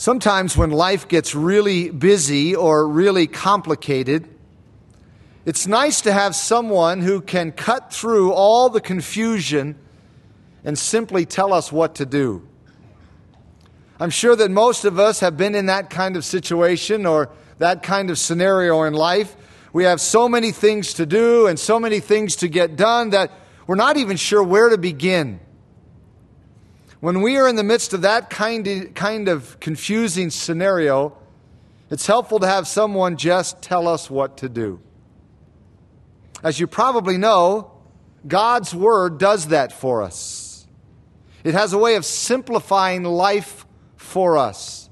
Sometimes when life gets really busy or really complicated, it's nice to have someone who can cut through all the confusion and simply tell us what to do. I'm sure that most of us have been in that kind of situation or that kind of scenario in life. We have so many things to do and so many things to get done that we're not even sure where to begin. When we are in the midst of that kind of, kind of confusing scenario, it's helpful to have someone just tell us what to do. As you probably know, God's Word does that for us. It has a way of simplifying life for us,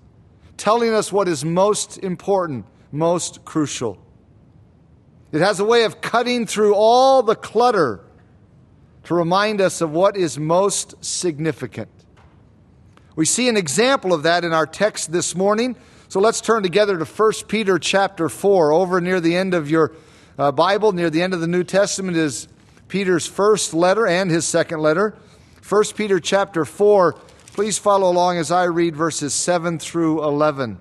telling us what is most important, most crucial. It has a way of cutting through all the clutter to remind us of what is most significant. We see an example of that in our text this morning. So let's turn together to 1 Peter chapter 4. Over near the end of your uh, Bible, near the end of the New Testament, is Peter's first letter and his second letter. 1 Peter chapter 4. Please follow along as I read verses 7 through 11.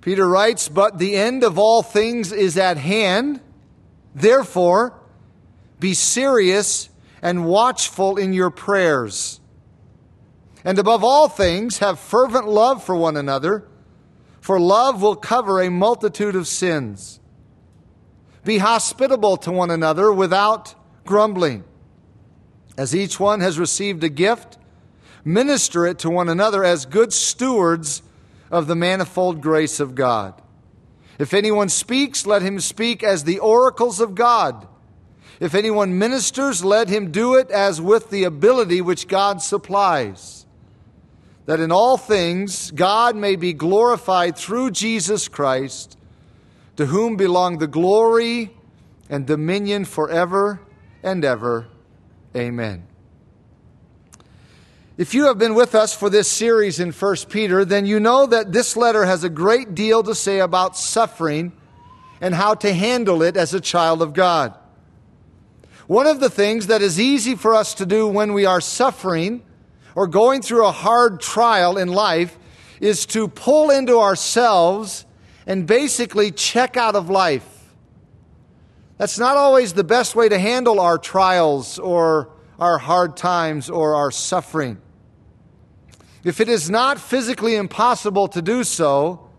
Peter writes, But the end of all things is at hand. Therefore, be serious and watchful in your prayers. And above all things, have fervent love for one another, for love will cover a multitude of sins. Be hospitable to one another without grumbling. As each one has received a gift, minister it to one another as good stewards of the manifold grace of God. If anyone speaks, let him speak as the oracles of God. If anyone ministers, let him do it as with the ability which God supplies that in all things God may be glorified through Jesus Christ, to whom belong the glory and dominion forever and ever. Amen. If you have been with us for this series in 1 Peter, then you know that this letter has a great deal to say about suffering and how to handle it as a child of God. One of the things that is easy for us to do when we are suffering or going through a hard trial in life is to pull into ourselves and basically check out of life. That's not always the best way to handle our trials or our hard times or our suffering. If it is not physically impossible to do so,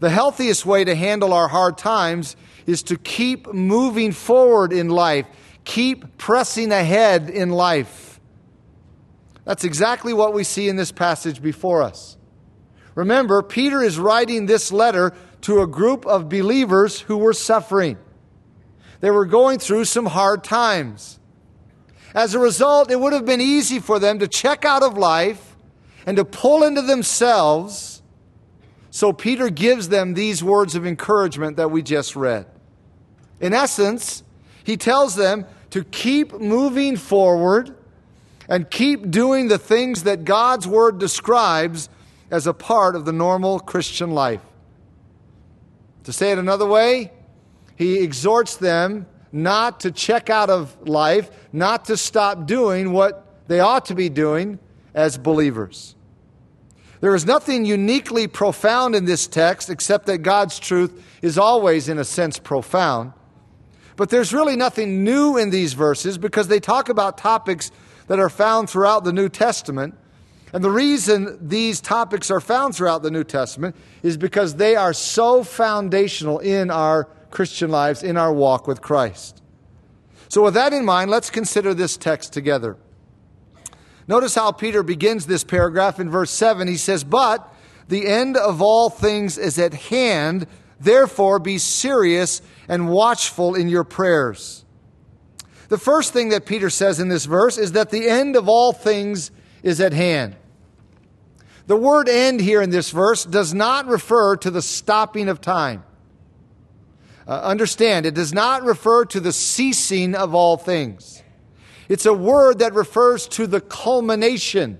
the healthiest way to handle our hard times is to keep moving forward in life, keep pressing ahead in life. That's exactly what we see in this passage before us. Remember, Peter is writing this letter to a group of believers who were suffering. They were going through some hard times. As a result, it would have been easy for them to check out of life and to pull into themselves. So Peter gives them these words of encouragement that we just read. In essence, he tells them to keep moving forward and keep doing the things that God's Word describes as a part of the normal Christian life. To say it another way, he exhorts them not to check out of life, not to stop doing what they ought to be doing as believers. There is nothing uniquely profound in this text except that God's truth is always, in a sense, profound. But there's really nothing new in these verses because they talk about topics that are found throughout the New Testament. And the reason these topics are found throughout the New Testament is because they are so foundational in our Christian lives, in our walk with Christ. So, with that in mind, let's consider this text together. Notice how Peter begins this paragraph in verse 7. He says, But the end of all things is at hand, therefore be serious and watchful in your prayers. The first thing that Peter says in this verse is that the end of all things is at hand. The word end here in this verse does not refer to the stopping of time. Uh, understand, it does not refer to the ceasing of all things. It's a word that refers to the culmination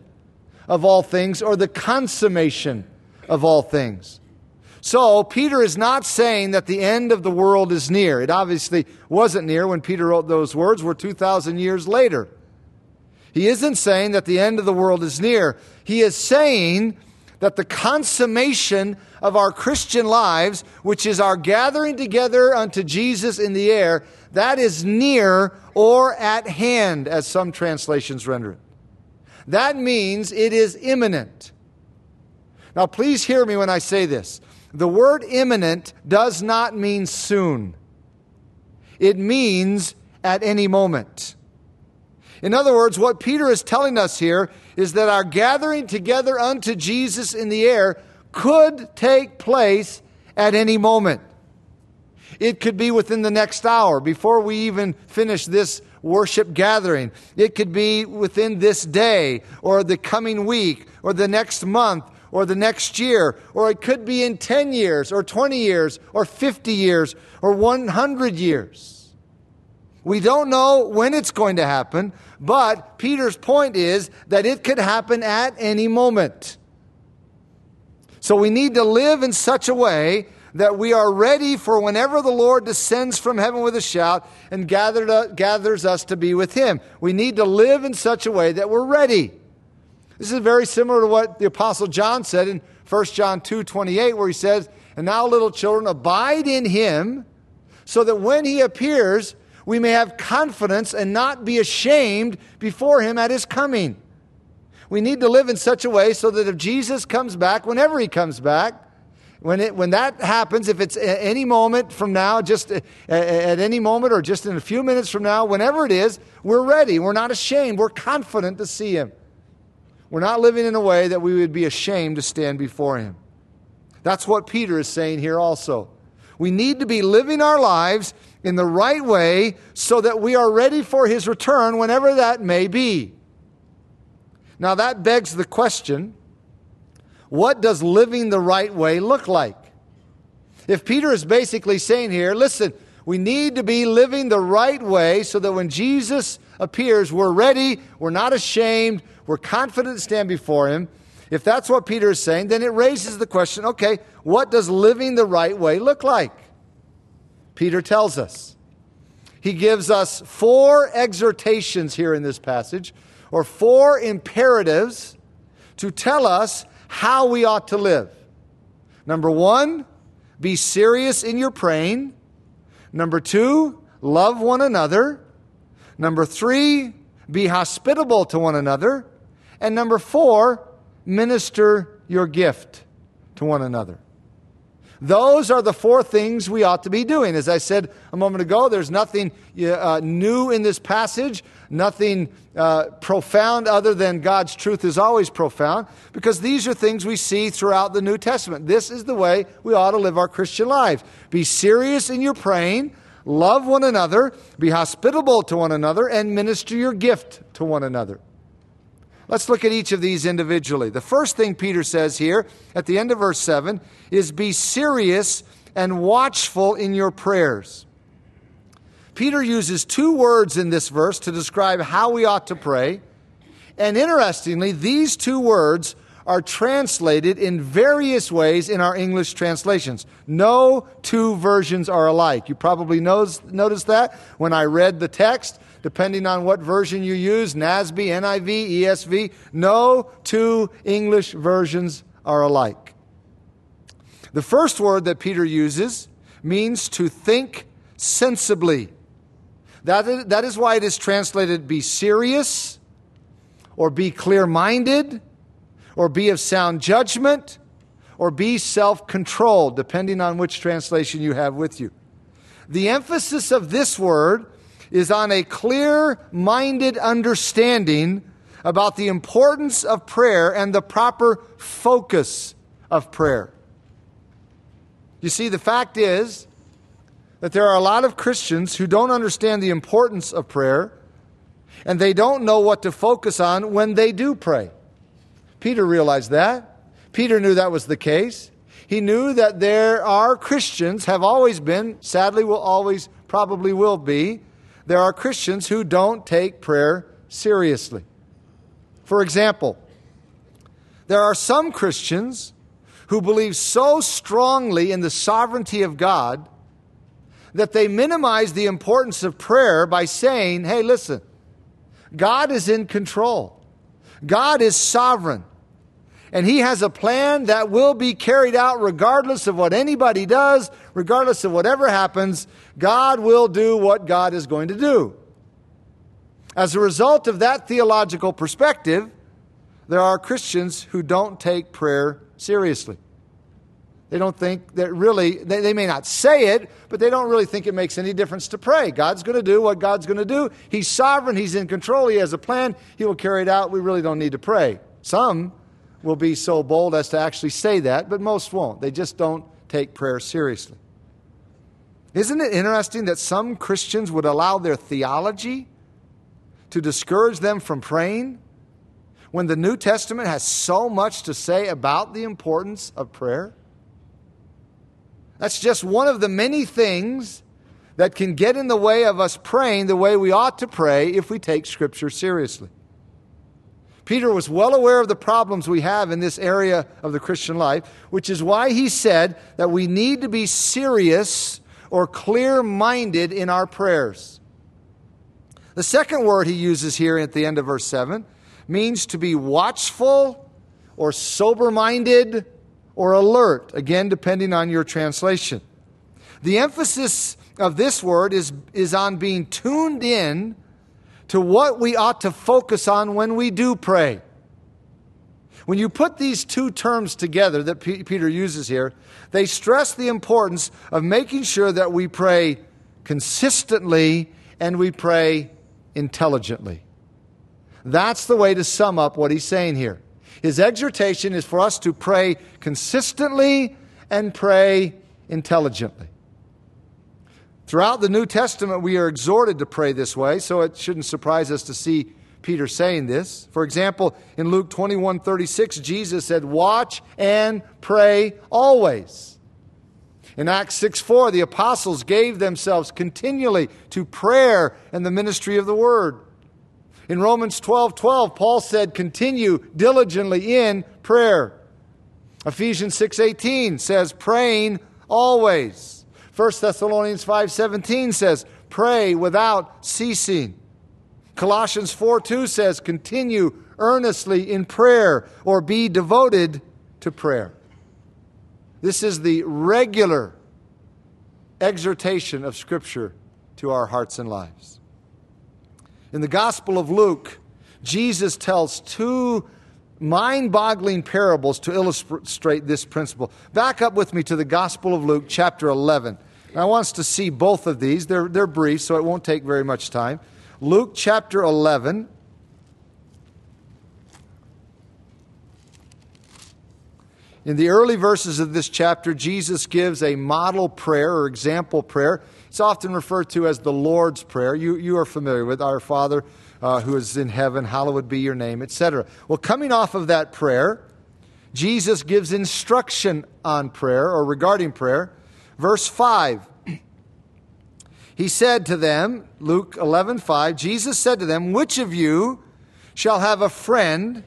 of all things or the consummation of all things. So, Peter is not saying that the end of the world is near. It obviously wasn't near when Peter wrote those words. We're 2,000 years later. He isn't saying that the end of the world is near. He is saying that the consummation of our Christian lives, which is our gathering together unto Jesus in the air, that is near or at hand, as some translations render it. That means it is imminent. Now, please hear me when I say this. The word imminent does not mean soon, it means at any moment. In other words, what Peter is telling us here is that our gathering together unto Jesus in the air could take place at any moment. It could be within the next hour, before we even finish this worship gathering. It could be within this day, or the coming week, or the next month, or the next year, or it could be in 10 years, or 20 years, or 50 years, or 100 years. We don't know when it's going to happen, but Peter's point is that it could happen at any moment. So we need to live in such a way that we are ready for whenever the Lord descends from heaven with a shout and gathered, uh, gathers us to be with Him. We need to live in such a way that we're ready. This is very similar to what the Apostle John said in 1 John 2 28, where he says, And now, little children, abide in Him, so that when He appears, we may have confidence and not be ashamed before Him at His coming. We need to live in such a way so that if Jesus comes back, whenever He comes back, when, it, when that happens, if it's any moment from now, just at any moment or just in a few minutes from now, whenever it is, we're ready. We're not ashamed. We're confident to see Him. We're not living in a way that we would be ashamed to stand before Him. That's what Peter is saying here also. We need to be living our lives in the right way so that we are ready for his return whenever that may be. Now, that begs the question what does living the right way look like? If Peter is basically saying here, listen, we need to be living the right way so that when Jesus appears, we're ready, we're not ashamed, we're confident to stand before him. If that's what Peter is saying, then it raises the question okay, what does living the right way look like? Peter tells us. He gives us four exhortations here in this passage, or four imperatives to tell us how we ought to live. Number one, be serious in your praying. Number two, love one another. Number three, be hospitable to one another. And number four, minister your gift to one another. Those are the four things we ought to be doing. As I said a moment ago, there's nothing uh, new in this passage, nothing uh, profound other than God's truth is always profound, because these are things we see throughout the New Testament. This is the way we ought to live our Christian lives. Be serious in your praying, love one another, be hospitable to one another, and minister your gift to one another. Let's look at each of these individually. The first thing Peter says here at the end of verse 7 is be serious and watchful in your prayers. Peter uses two words in this verse to describe how we ought to pray. And interestingly, these two words are translated in various ways in our English translations. No two versions are alike. You probably noticed that when I read the text depending on what version you use NASB, NIV, ESV. No two English versions are alike. The first word that Peter uses means to think sensibly. That is, that is why it is translated be serious, or be clear minded, or be of sound judgment, or be self controlled, depending on which translation you have with you. The emphasis of this word is on a clear minded understanding about the importance of prayer and the proper focus of prayer. You see, the fact is that there are a lot of Christians who don't understand the importance of prayer and they don't know what to focus on when they do pray. Peter realized that. Peter knew that was the case. He knew that there are Christians, have always been, sadly will always probably will be, there are Christians who don't take prayer seriously. For example, there are some Christians who believe so strongly in the sovereignty of God that they minimize the importance of prayer by saying, hey, listen, God is in control, God is sovereign. And He has a plan that will be carried out regardless of what anybody does, regardless of whatever happens. God will do what God is going to do. As a result of that theological perspective, there are Christians who don't take prayer seriously. They don't think that really, they, they, may not say it, but they don't really think it makes any difference to pray. God's going to do what God's going to do. He's sovereign, He's in control, He has a plan, He will carry it out. We really don't need to pray. Some will be so bold as to actually say that, but most won't. They just don't take prayer seriously. Isn't it interesting that some Christians would allow their theology to discourage them from praying when the New Testament has so much to say about the importance of prayer? That's just one of the many things that can get in the way of us praying the way we ought to pray if we take Scripture seriously. Peter was well aware of the problems we have in this area of the Christian life, which is why he said that we need to be serious or clear minded in our prayers. The second word he uses here at the end of verse 7 means to be watchful or sober minded or alert, again, depending on your translation. The emphasis of this word is, is on being tuned in to what we ought to focus on when we do pray. When you put these two terms together that P- Peter uses here, they stress the importance of making sure that we pray consistently and we pray intelligently. That's the way to sum up what he's saying here. His exhortation is for us to pray consistently and pray intelligently. Throughout the New Testament, we are exhorted to pray this way, so it shouldn't surprise us to see Peter saying this. For example, in Luke 21 36, Jesus said, Watch and pray always. In Acts 6 4, the apostles gave themselves continually to prayer and the ministry of the word. In Romans 12 12, Paul said, Continue diligently in prayer. Ephesians 6 18 says, Praying always. 1 Thessalonians 5:17 says, "Pray without ceasing." Colossians 4:2 says, "Continue earnestly in prayer or be devoted to prayer." This is the regular exhortation of scripture to our hearts and lives. In the Gospel of Luke, Jesus tells two mind boggling parables to illustrate this principle. Back up with me to the Gospel of Luke, chapter 11. I want us to see both of these. They're, they're brief, so it won't take very much time. Luke chapter 11. In the early verses of this chapter, Jesus gives a model prayer or example prayer. It's often referred to as the Lord's Prayer. You, you are familiar with Our Father uh, who is in heaven, hallowed be your name, etc. Well, coming off of that prayer, Jesus gives instruction on prayer or regarding prayer. Verse 5 He said to them, Luke 11 5, Jesus said to them, Which of you shall have a friend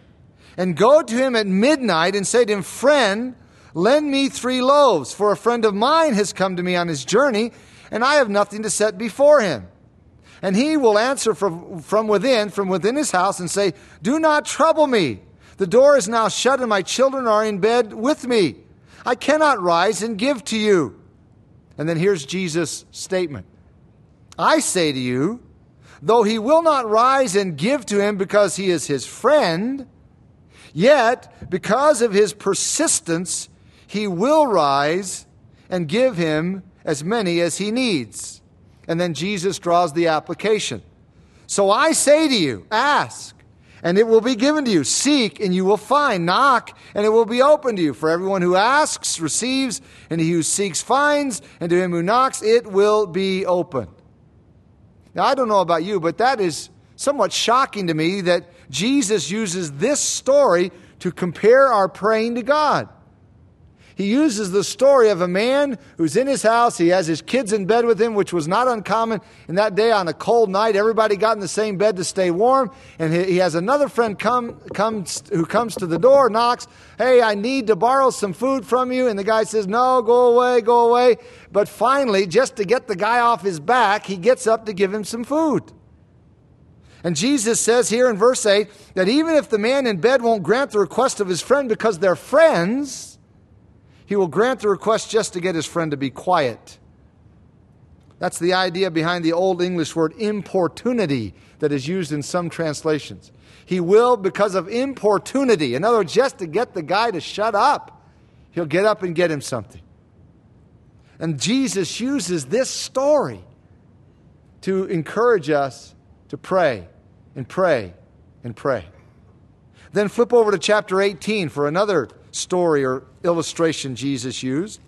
and go to him at midnight and say to him, Friend, lend me three loaves, for a friend of mine has come to me on his journey, and I have nothing to set before him. And he will answer from, from within, from within his house, and say, Do not trouble me. The door is now shut, and my children are in bed with me. I cannot rise and give to you. And then here's Jesus' statement I say to you, though he will not rise and give to him because he is his friend, yet because of his persistence, he will rise and give him as many as he needs. And then Jesus draws the application. So I say to you, ask, and it will be given to you. Seek, and you will find. Knock, and it will be opened to you. For everyone who asks receives, and he who seeks finds, and to him who knocks it will be opened. Now, I don't know about you, but that is somewhat shocking to me that Jesus uses this story to compare our praying to God he uses the story of a man who's in his house. He has his kids in bed with him, which was not uncommon in that day on a cold night. Everybody got in the same bed to stay warm. And he has another friend come, comes, who comes to the door, knocks, Hey, I need to borrow some food from you. And the guy says, No, go away, go away. But finally, just to get the guy off his back, he gets up to give him some food. And Jesus says here in verse 8 that even if the man in bed won't grant the request of his friend because they're friends, he will grant the request just to get his friend to be quiet. That's the idea behind the Old English word importunity that is used in some translations. He will because of importunity. In other words, just to get the guy to shut up, he'll get up and get him something. And Jesus uses this story to encourage us to pray and pray and pray. Then flip over to chapter 18 for another story or illustration Jesus used.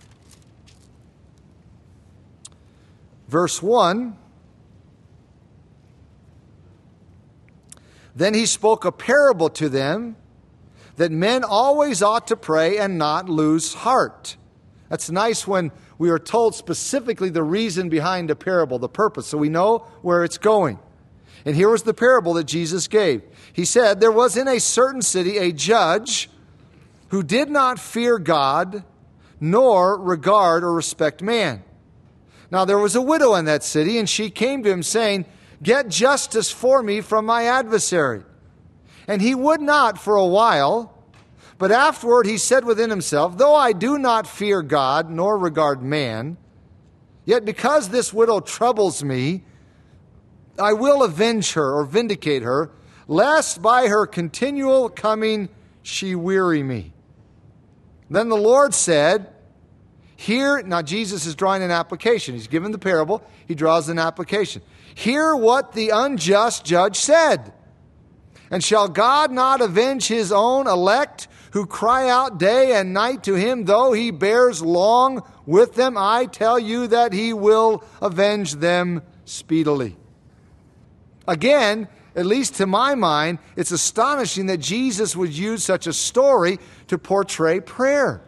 Verse 1 Then he spoke a parable to them that men always ought to pray and not lose heart. That's nice when we are told specifically the reason behind a parable, the purpose, so we know where it's going. And here was the parable that Jesus gave. He said, There was in a certain city a judge who did not fear God, nor regard or respect man. Now there was a widow in that city, and she came to him, saying, Get justice for me from my adversary. And he would not for a while. But afterward he said within himself, Though I do not fear God, nor regard man, yet because this widow troubles me, I will avenge her or vindicate her, lest by her continual coming she weary me. Then the Lord said, Here, now Jesus is drawing an application. He's given the parable, he draws an application. Hear what the unjust judge said. And shall God not avenge his own elect who cry out day and night to him, though he bears long with them? I tell you that he will avenge them speedily. Again, at least to my mind, it's astonishing that Jesus would use such a story to portray prayer.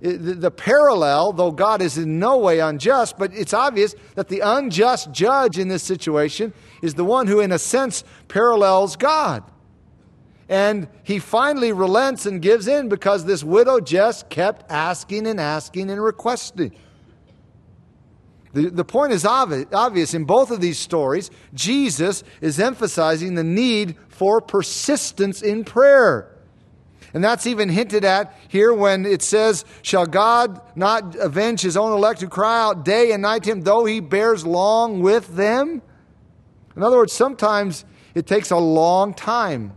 The parallel, though God is in no way unjust, but it's obvious that the unjust judge in this situation is the one who, in a sense, parallels God. And he finally relents and gives in because this widow just kept asking and asking and requesting. The, the point is obvious. In both of these stories, Jesus is emphasizing the need for persistence in prayer. And that's even hinted at here when it says, Shall God not avenge his own elect who cry out day and night to him, though he bears long with them? In other words, sometimes it takes a long time,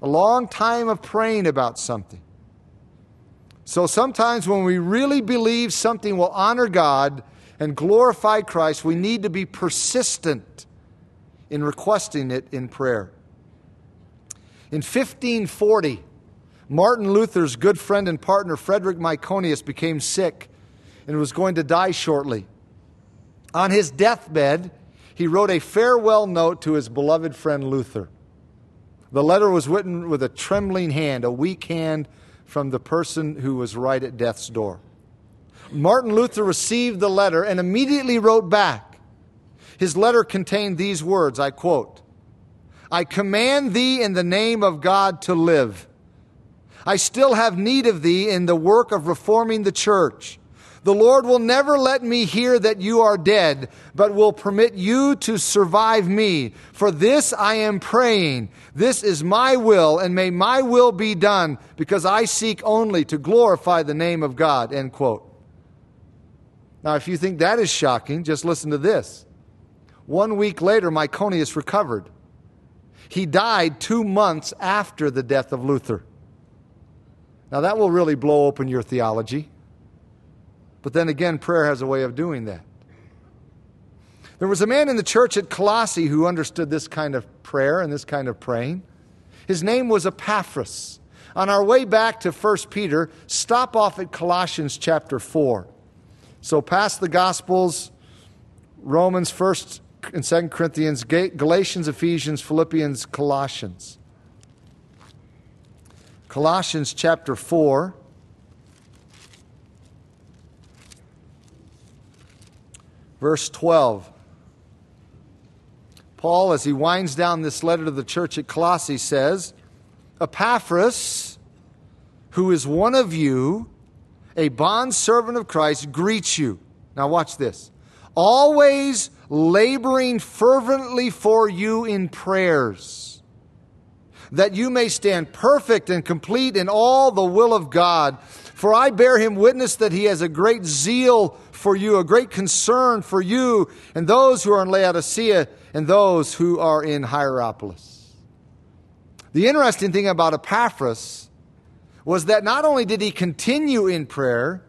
a long time of praying about something. So sometimes when we really believe something will honor God, and glorify Christ, we need to be persistent in requesting it in prayer. In 1540, Martin Luther's good friend and partner, Frederick Myconius, became sick and was going to die shortly. On his deathbed, he wrote a farewell note to his beloved friend Luther. The letter was written with a trembling hand, a weak hand from the person who was right at death's door. Martin Luther received the letter and immediately wrote back. His letter contained these words I quote, I command thee in the name of God to live. I still have need of thee in the work of reforming the church. The Lord will never let me hear that you are dead, but will permit you to survive me. For this I am praying. This is my will, and may my will be done, because I seek only to glorify the name of God. End quote. Now, if you think that is shocking, just listen to this. One week later, Myconius recovered. He died two months after the death of Luther. Now, that will really blow open your theology. But then again, prayer has a way of doing that. There was a man in the church at Colossae who understood this kind of prayer and this kind of praying. His name was Epaphras. On our way back to 1 Peter, stop off at Colossians chapter 4. So, past the Gospels, Romans, 1st and 2nd Corinthians, Galatians, Ephesians, Philippians, Colossians. Colossians chapter 4. Verse 12. Paul, as he winds down this letter to the church at Colossae, says, Epaphras, who is one of you, a bondservant of Christ, greets you. Now, watch this. always laboring fervently for you in prayers, that you may stand perfect and complete in all the will of God. For I bear him witness that he has a great zeal for you, a great concern for you and those who are in Laodicea and those who are in Hierapolis. The interesting thing about Epaphras was that not only did he continue in prayer,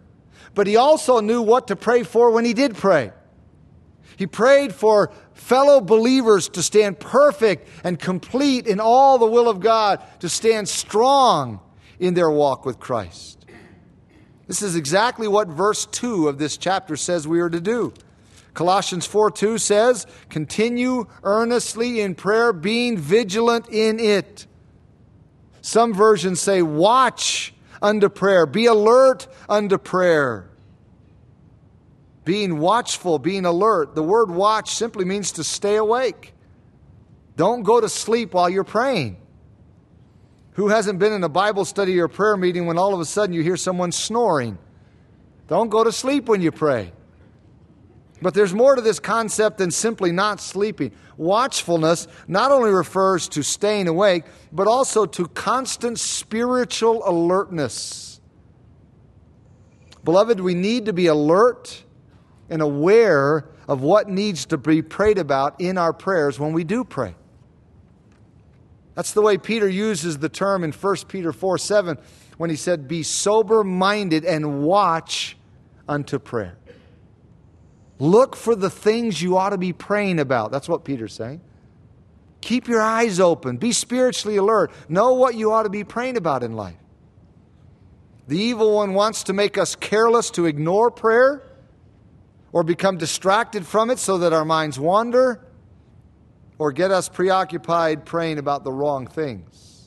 but he also knew what to pray for when he did pray. He prayed for fellow believers to stand perfect and complete in all the will of God, to stand strong in their walk with Christ. This is exactly what verse 2 of this chapter says we are to do. Colossians 4 2 says, Continue earnestly in prayer, being vigilant in it. Some versions say, Watch unto prayer, be alert unto prayer being watchful, being alert. The word watch simply means to stay awake. Don't go to sleep while you're praying. Who hasn't been in a Bible study or prayer meeting when all of a sudden you hear someone snoring? Don't go to sleep when you pray. But there's more to this concept than simply not sleeping. Watchfulness not only refers to staying awake, but also to constant spiritual alertness. Beloved, we need to be alert and aware of what needs to be prayed about in our prayers when we do pray. That's the way Peter uses the term in 1 Peter 4 7 when he said, Be sober minded and watch unto prayer. Look for the things you ought to be praying about. That's what Peter's saying. Keep your eyes open. Be spiritually alert. Know what you ought to be praying about in life. The evil one wants to make us careless to ignore prayer or become distracted from it so that our minds wander, or get us preoccupied praying about the wrong things.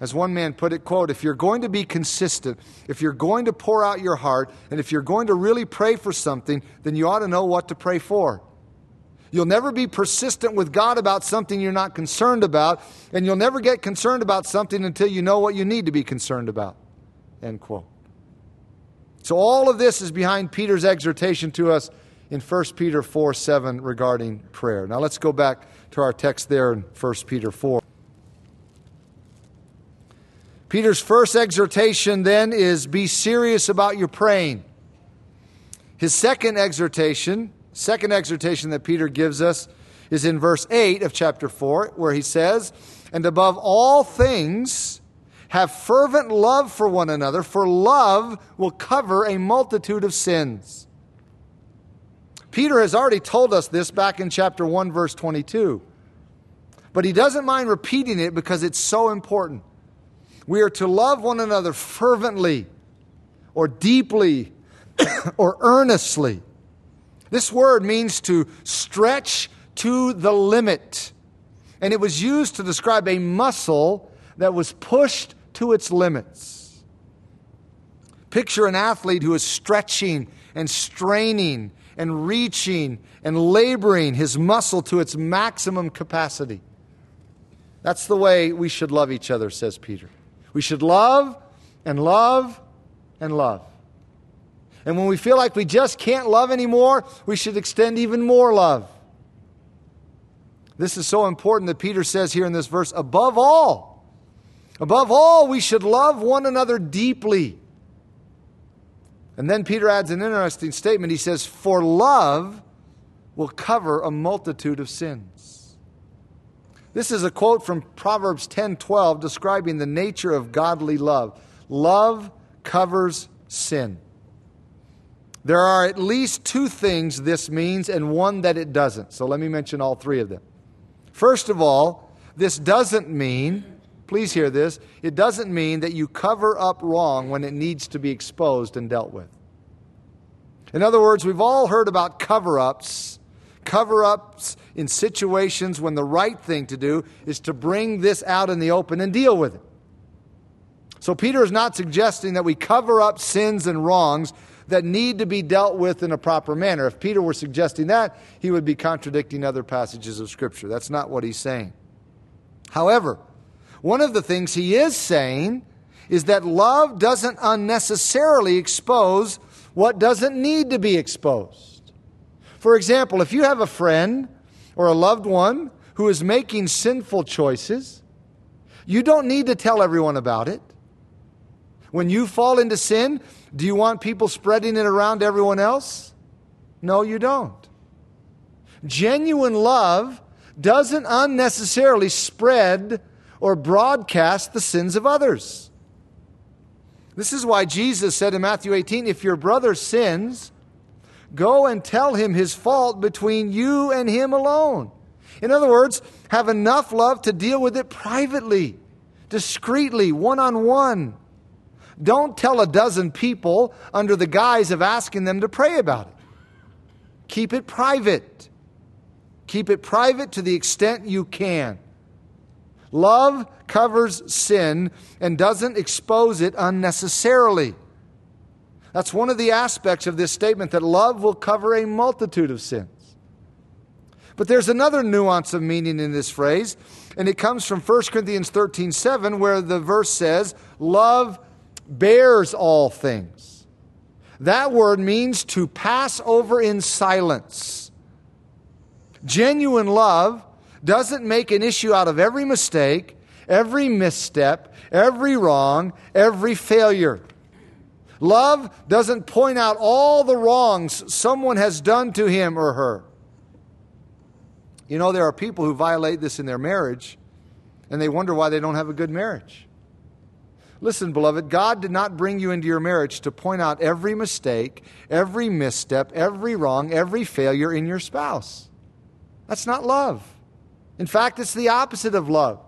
As one man put it, quote, if you're going to be consistent, if you're going to pour out your heart, and if you're going to really pray for something, then you ought to know what to pray for. You'll never be persistent with God about something you're not concerned about, and you'll never get concerned about something until you know what you need to be concerned about. End quote. So, all of this is behind Peter's exhortation to us in 1 Peter 4 7 regarding prayer. Now, let's go back to our text there in 1 Peter 4. Peter's first exhortation then is be serious about your praying. His second exhortation, second exhortation that Peter gives us, is in verse 8 of chapter 4, where he says, And above all things, have fervent love for one another, for love will cover a multitude of sins. Peter has already told us this back in chapter 1, verse 22. But he doesn't mind repeating it because it's so important. We are to love one another fervently, or deeply, or earnestly. This word means to stretch to the limit. And it was used to describe a muscle that was pushed to its limits. Picture an athlete who is stretching and straining and reaching and laboring his muscle to its maximum capacity. That's the way we should love each other, says Peter. We should love and love and love. And when we feel like we just can't love anymore, we should extend even more love. This is so important that Peter says here in this verse above all, Above all, we should love one another deeply. And then Peter adds an interesting statement. He says, For love will cover a multitude of sins. This is a quote from Proverbs 10:12 describing the nature of godly love. Love covers sin. There are at least two things this means and one that it doesn't. So let me mention all three of them. First of all, this doesn't mean please hear this, it doesn't mean that you cover up wrong when it needs to be exposed and dealt with. In other words, we've all heard about cover ups, cover ups in situations when the right thing to do is to bring this out in the open and deal with it. So, Peter is not suggesting that we cover up sins and wrongs that need to be dealt with in a proper manner. If Peter were suggesting that, he would be contradicting other passages of Scripture. That's not what he's saying. However, one of the things he is saying is that love doesn't unnecessarily expose what doesn't need to be exposed. For example, if you have a friend or a loved one who is making sinful choices, you don't need to tell everyone about it. When you fall into sin, do you want people spreading it around everyone else? No, you don't. Genuine love doesn't unnecessarily spread or broadcast the sins of others. This is why Jesus said in Matthew 18 if your brother sins, go and tell him his fault between you and him alone. In other words, have enough love to deal with it privately, discreetly, one on one. Don't tell a dozen people under the guise of asking them to pray about it. Keep it private. Keep it private to the extent you can. Love covers sin and doesn't expose it unnecessarily. That's one of the aspects of this statement that love will cover a multitude of sins. But there's another nuance of meaning in this phrase, and it comes from 1 Corinthians 13 7, where the verse says, Love bears all things. That word means to pass over in silence. Genuine love doesn't make an issue out of every mistake, every misstep, every wrong, every failure. Love doesn't point out all the wrongs someone has done to him or her. You know, there are people who violate this in their marriage, and they wonder why they don't have a good marriage. Listen, beloved, God did not bring you into your marriage to point out every mistake, every misstep, every wrong, every failure in your spouse. That's not love. In fact, it's the opposite of love.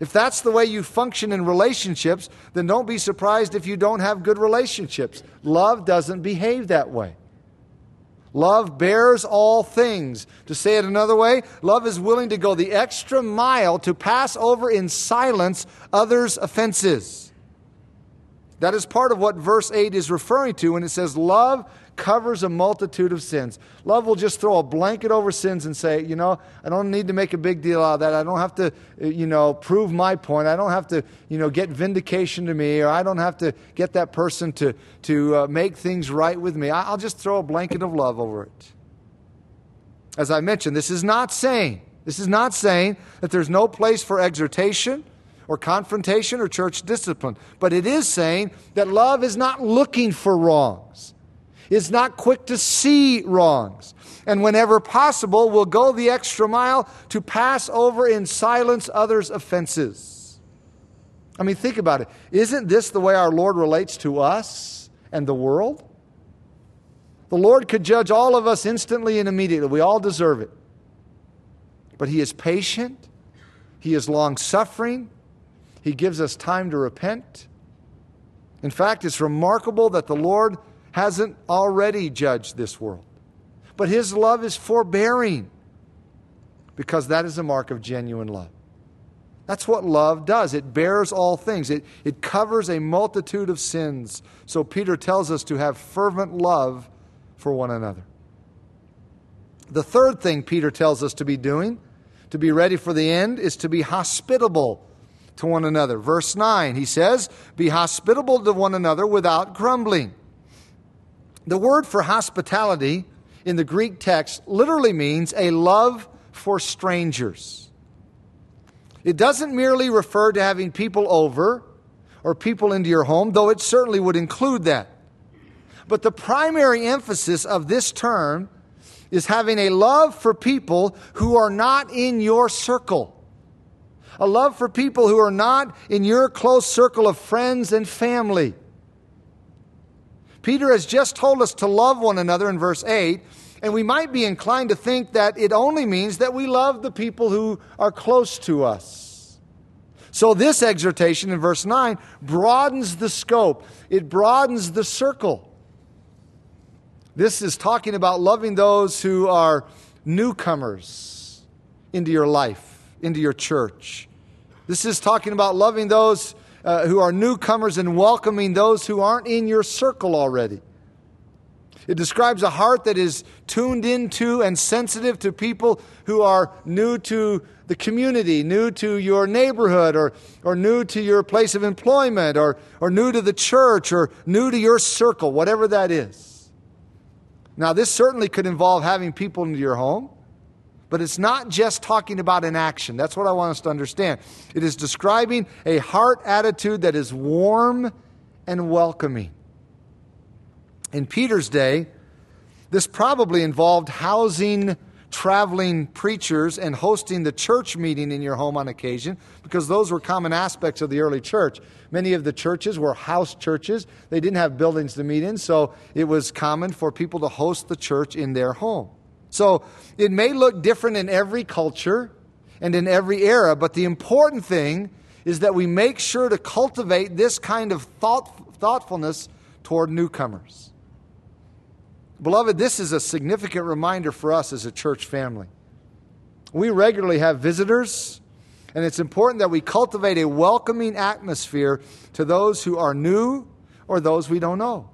If that's the way you function in relationships, then don't be surprised if you don't have good relationships. Love doesn't behave that way. Love bears all things. To say it another way, love is willing to go the extra mile to pass over in silence others' offenses. That is part of what verse 8 is referring to when it says, Love covers a multitude of sins. Love will just throw a blanket over sins and say, you know, I don't need to make a big deal out of that. I don't have to, you know, prove my point. I don't have to, you know, get vindication to me, or I don't have to get that person to, to uh, make things right with me. I'll just throw a blanket of love over it. As I mentioned, this is not saying, this is not saying that there's no place for exhortation or confrontation or church discipline. But it is saying that love is not looking for wrongs is not quick to see wrongs, and whenever possible will go the extra mile to pass over in silence others' offenses. I mean, think about it. Isn't this the way our Lord relates to us and the world? The Lord could judge all of us instantly and immediately. We all deserve it. But He is patient, He is long suffering, He gives us time to repent. In fact, it's remarkable that the Lord hasn't already judged this world. But his love is forbearing because that is a mark of genuine love. That's what love does. It bears all things, it, it covers a multitude of sins. So Peter tells us to have fervent love for one another. The third thing Peter tells us to be doing, to be ready for the end, is to be hospitable to one another. Verse 9, he says, Be hospitable to one another without grumbling. The word for hospitality in the Greek text literally means a love for strangers. It doesn't merely refer to having people over or people into your home, though it certainly would include that. But the primary emphasis of this term is having a love for people who are not in your circle. A love for people who are not in your close circle of friends and family. Peter has just told us to love one another in verse 8, and we might be inclined to think that it only means that we love the people who are close to us. So, this exhortation in verse 9 broadens the scope, it broadens the circle. This is talking about loving those who are newcomers into your life, into your church. This is talking about loving those uh, who are newcomers and welcoming those who aren't in your circle already. It describes a heart that is tuned into and sensitive to people who are new to the community, new to your neighborhood, or, or new to your place of employment, or, or new to the church, or new to your circle, whatever that is. Now, this certainly could involve having people into your home, but it's not just talking about an action. That's what I want us to understand. It is describing a heart attitude that is warm and welcoming. In Peter's day, this probably involved housing traveling preachers and hosting the church meeting in your home on occasion because those were common aspects of the early church. Many of the churches were house churches. They didn't have buildings to meet in, so it was common for people to host the church in their home. So it may look different in every culture and in every era, but the important thing is that we make sure to cultivate this kind of thought, thoughtfulness toward newcomers. Beloved, this is a significant reminder for us as a church family. We regularly have visitors, and it's important that we cultivate a welcoming atmosphere to those who are new or those we don't know.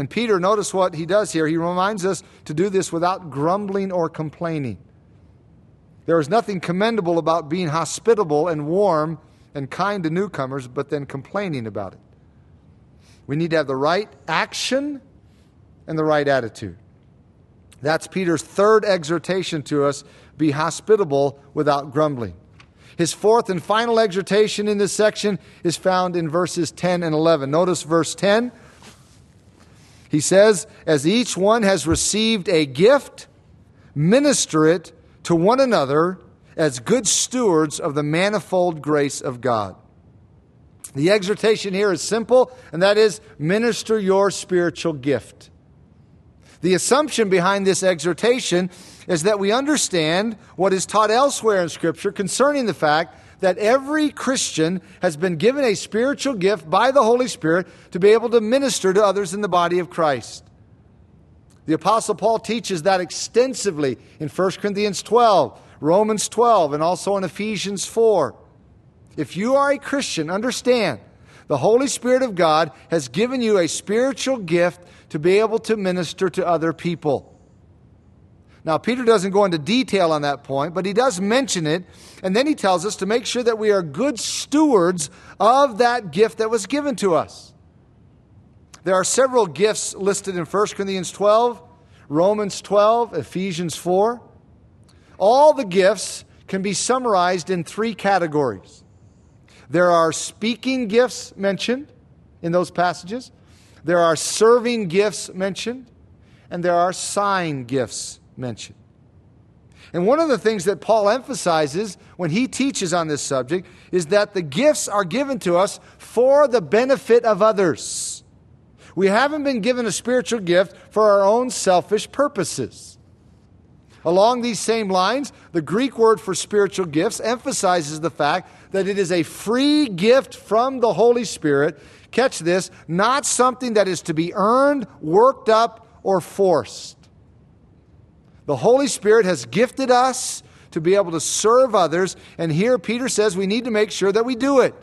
And Peter, notice what he does here. He reminds us to do this without grumbling or complaining. There is nothing commendable about being hospitable and warm and kind to newcomers, but then complaining about it. We need to have the right action and the right attitude. That's Peter's third exhortation to us be hospitable without grumbling. His fourth and final exhortation in this section is found in verses 10 and 11. Notice verse 10. He says, As each one has received a gift, minister it to one another as good stewards of the manifold grace of God. The exhortation here is simple, and that is minister your spiritual gift. The assumption behind this exhortation is that we understand what is taught elsewhere in Scripture concerning the fact that every Christian has been given a spiritual gift by the Holy Spirit to be able to minister to others in the body of Christ. The Apostle Paul teaches that extensively in 1 Corinthians 12, Romans 12, and also in Ephesians 4. If you are a Christian, understand the Holy Spirit of God has given you a spiritual gift to be able to minister to other people. Now, Peter doesn't go into detail on that point, but he does mention it, and then he tells us to make sure that we are good stewards of that gift that was given to us. There are several gifts listed in 1 Corinthians 12, Romans 12, Ephesians 4. All the gifts can be summarized in three categories. There are speaking gifts mentioned in those passages. There are serving gifts mentioned, and there are sign gifts mentioned. And one of the things that Paul emphasizes when he teaches on this subject is that the gifts are given to us for the benefit of others. We haven't been given a spiritual gift for our own selfish purposes. Along these same lines, the Greek word for spiritual gifts emphasizes the fact that it is a free gift from the Holy Spirit Catch this, not something that is to be earned, worked up, or forced. The Holy Spirit has gifted us to be able to serve others, and here Peter says we need to make sure that we do it.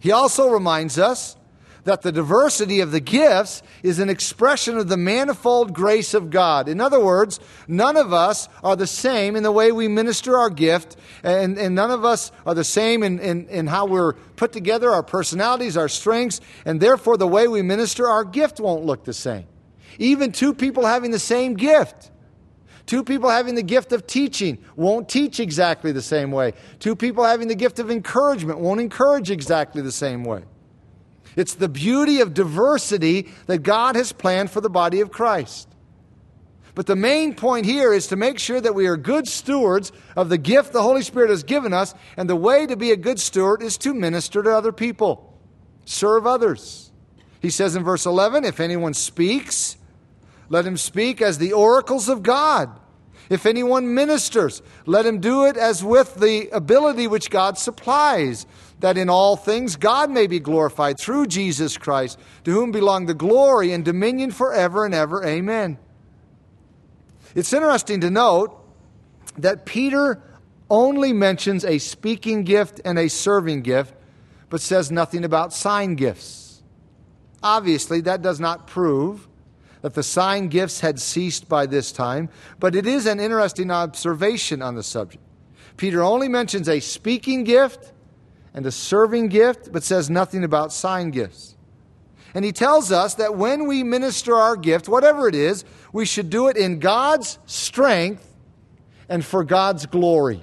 He also reminds us that the diversity of the gifts is an expression of the manifold grace of God. In other words, none of us are the same in the way we minister our gift, and, and none of us are the same in, in, in how we're put together, our personalities, our strengths, and therefore the way we minister our gift won't look the same. Even two people having the same gift. Two people having the gift of teaching won't teach exactly the same way. Two people having the gift of encouragement won't encourage exactly the same way. It's the beauty of diversity that God has planned for the body of Christ. But the main point here is to make sure that we are good stewards of the gift the Holy Spirit has given us, and the way to be a good steward is to minister to other people, serve others. He says in verse 11 if anyone speaks, let him speak as the oracles of God. If anyone ministers, let him do it as with the ability which God supplies that in all things God may be glorified through Jesus Christ, to whom belong the glory and dominion forever and ever. Amen. It's interesting to note that Peter only mentions a speaking gift and a serving gift, but says nothing about sign gifts. Obviously, that does not prove that the sign gifts had ceased by this time, but it is an interesting observation on the subject. Peter only mentions a speaking gift and a serving gift, but says nothing about sign gifts. And he tells us that when we minister our gift, whatever it is, we should do it in God's strength and for God's glory.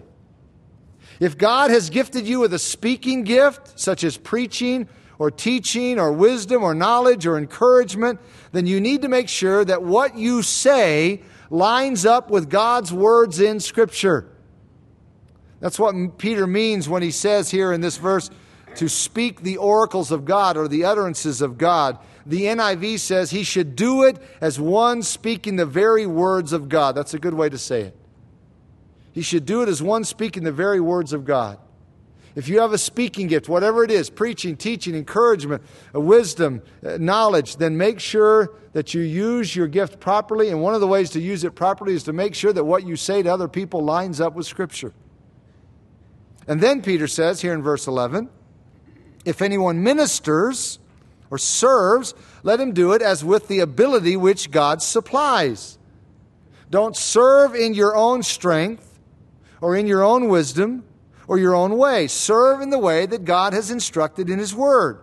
If God has gifted you with a speaking gift, such as preaching or teaching or wisdom or knowledge or encouragement, then you need to make sure that what you say lines up with God's words in Scripture. That's what Peter means when he says here in this verse to speak the oracles of God or the utterances of God. The NIV says he should do it as one speaking the very words of God. That's a good way to say it. He should do it as one speaking the very words of God. If you have a speaking gift, whatever it is preaching, teaching, encouragement, wisdom, uh, knowledge then make sure that you use your gift properly. And one of the ways to use it properly is to make sure that what you say to other people lines up with Scripture. And then Peter says here in verse 11 if anyone ministers or serves, let him do it as with the ability which God supplies. Don't serve in your own strength or in your own wisdom or your own way. Serve in the way that God has instructed in His Word.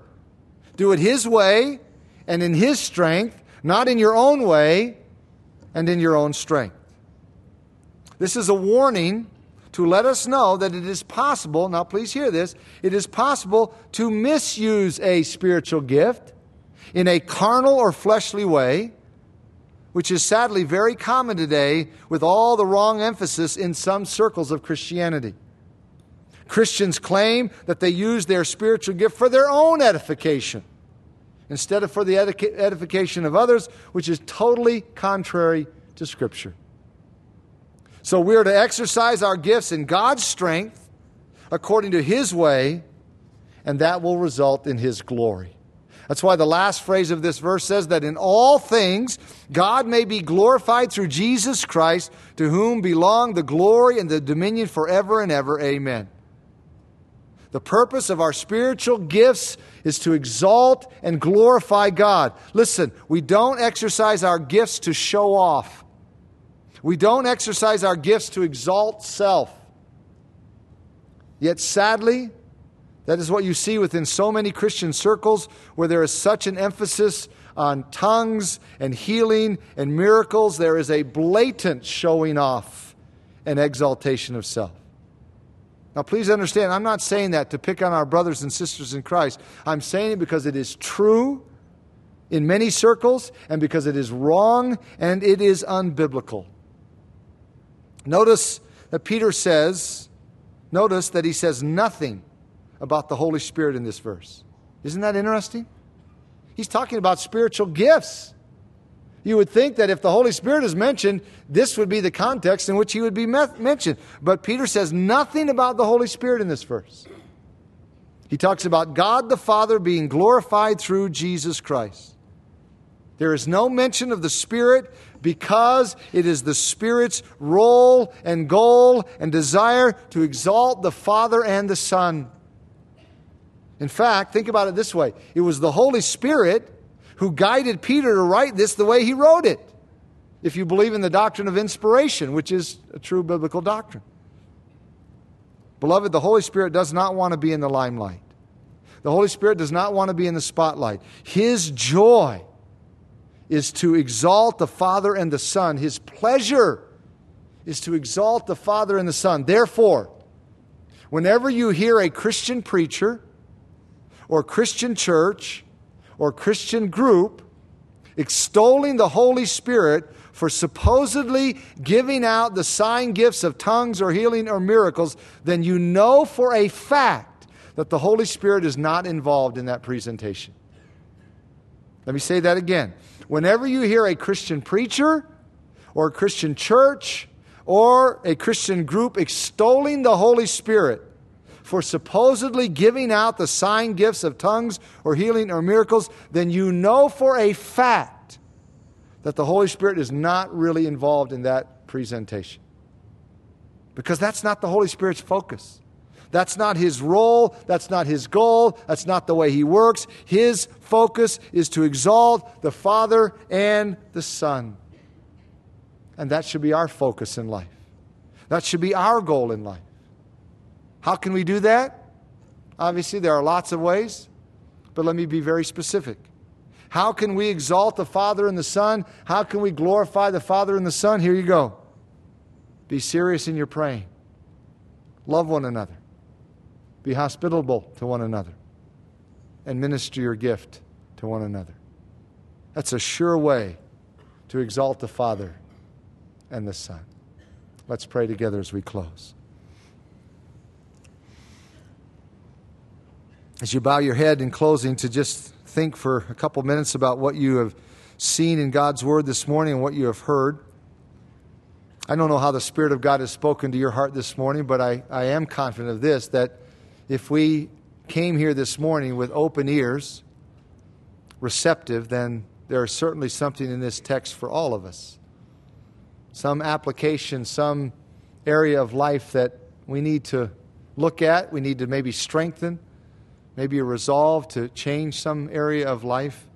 Do it His way and in His strength, not in your own way and in your own strength. This is a warning to let us know that it is possible, now please hear this, it is possible to misuse a spiritual gift in a carnal or fleshly way, which is sadly very common today with all the wrong emphasis in some circles of Christianity. Christians claim that they use their spiritual gift for their own edification instead of for the edification of others, which is totally contrary to Scripture. So we are to exercise our gifts in God's strength according to His way, and that will result in His glory. That's why the last phrase of this verse says that in all things God may be glorified through Jesus Christ, to whom belong the glory and the dominion forever and ever. Amen. The purpose of our spiritual gifts is to exalt and glorify God. Listen, we don't exercise our gifts to show off. We don't exercise our gifts to exalt self. Yet, sadly, that is what you see within so many Christian circles where there is such an emphasis on tongues and healing and miracles. There is a blatant showing off and exaltation of self. Now, please understand, I'm not saying that to pick on our brothers and sisters in Christ. I'm saying it because it is true in many circles and because it is wrong and it is unbiblical. Notice that Peter says, notice that he says nothing about the Holy Spirit in this verse. Isn't that interesting? He's talking about spiritual gifts. You would think that if the Holy Spirit is mentioned, this would be the context in which he would be mentioned. But Peter says nothing about the Holy Spirit in this verse. He talks about God the Father being glorified through Jesus Christ. There is no mention of the Spirit because it is the Spirit's role and goal and desire to exalt the Father and the Son. In fact, think about it this way it was the Holy Spirit who guided Peter to write this the way he wrote it, if you believe in the doctrine of inspiration, which is a true biblical doctrine. Beloved, the Holy Spirit does not want to be in the limelight. The Holy Spirit does not want to be in the spotlight. His joy is to exalt the Father and the Son. His pleasure is to exalt the Father and the Son. Therefore, whenever you hear a Christian preacher or Christian church or Christian group extolling the Holy Spirit for supposedly giving out the sign gifts of tongues or healing or miracles, then you know for a fact that the Holy Spirit is not involved in that presentation. Let me say that again. Whenever you hear a Christian preacher or a Christian church or a Christian group extolling the Holy Spirit for supposedly giving out the sign gifts of tongues or healing or miracles, then you know for a fact that the Holy Spirit is not really involved in that presentation. Because that's not the Holy Spirit's focus. That's not his role. That's not his goal. That's not the way he works. His focus is to exalt the Father and the Son. And that should be our focus in life. That should be our goal in life. How can we do that? Obviously, there are lots of ways, but let me be very specific. How can we exalt the Father and the Son? How can we glorify the Father and the Son? Here you go. Be serious in your praying. Love one another. Be hospitable to one another. And minister your gift to one another. That's a sure way to exalt the Father and the Son. Let's pray together as we close. As you bow your head in closing, to just think for a couple minutes about what you have seen in God's Word this morning and what you have heard. I don't know how the Spirit of God has spoken to your heart this morning, but I, I am confident of this that if we came here this morning with open ears, receptive, then there is certainly something in this text for all of us. Some application, some area of life that we need to look at, we need to maybe strengthen, maybe a resolve to change some area of life.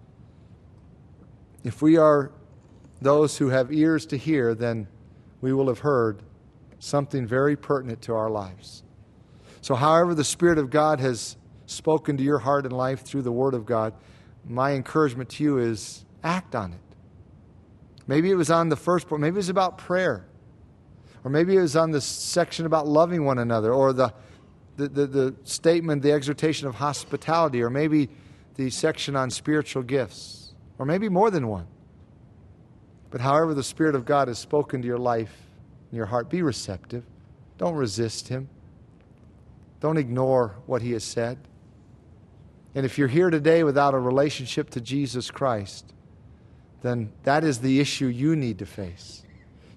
If we are those who have ears to hear, then we will have heard something very pertinent to our lives. So, however, the Spirit of God has spoken to your heart and life through the Word of God, my encouragement to you is act on it. Maybe it was on the first point, maybe it was about prayer, or maybe it was on the section about loving one another, or the, the, the, the statement, the exhortation of hospitality, or maybe the section on spiritual gifts, or maybe more than one. But however the Spirit of God has spoken to your life and your heart, be receptive. Don't resist Him. Don't ignore what He has said. And if you're here today without a relationship to Jesus Christ, then that is the issue you need to face.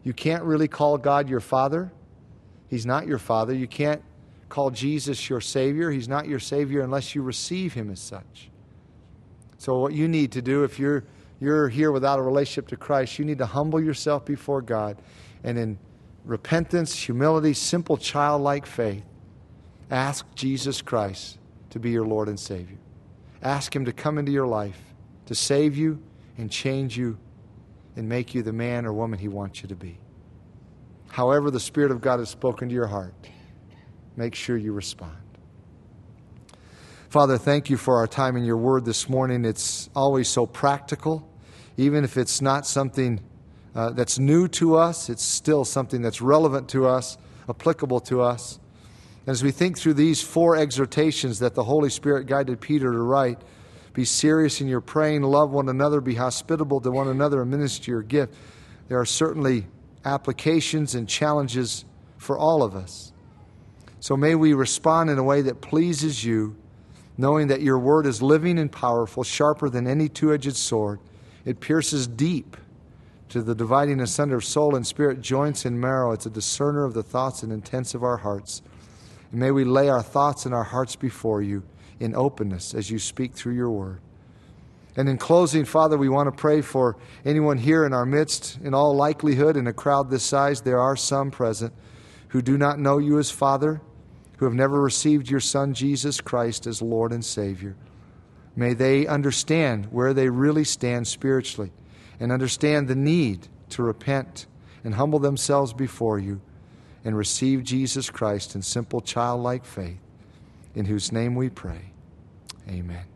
You can't really call God your Father. He's not your Father. You can't call Jesus your Savior. He's not your Savior unless you receive Him as such. So, what you need to do if you're you're here without a relationship to Christ, you need to humble yourself before God and in repentance, humility, simple childlike faith, ask Jesus Christ to be your Lord and Savior. Ask Him to come into your life, to save you and change you and make you the man or woman He wants you to be. However, the Spirit of God has spoken to your heart, make sure you respond. Father, thank you for our time in your word this morning. It's always so practical even if it's not something uh, that's new to us, it's still something that's relevant to us, applicable to us. And as we think through these four exhortations that the Holy Spirit guided Peter to write, be serious in your praying, love one another, be hospitable to one another, and minister your gift. There are certainly applications and challenges for all of us. So may we respond in a way that pleases you, knowing that your word is living and powerful, sharper than any two edged sword it pierces deep to the dividing asunder of soul and spirit, joints and marrow. It's a discerner of the thoughts and intents of our hearts. And may we lay our thoughts and our hearts before you in openness as you speak through your word. And in closing, Father, we want to pray for anyone here in our midst. In all likelihood, in a crowd this size, there are some present who do not know you as Father, who have never received your Son, Jesus Christ, as Lord and Savior. May they understand where they really stand spiritually and understand the need to repent and humble themselves before you and receive Jesus Christ in simple childlike faith, in whose name we pray. Amen.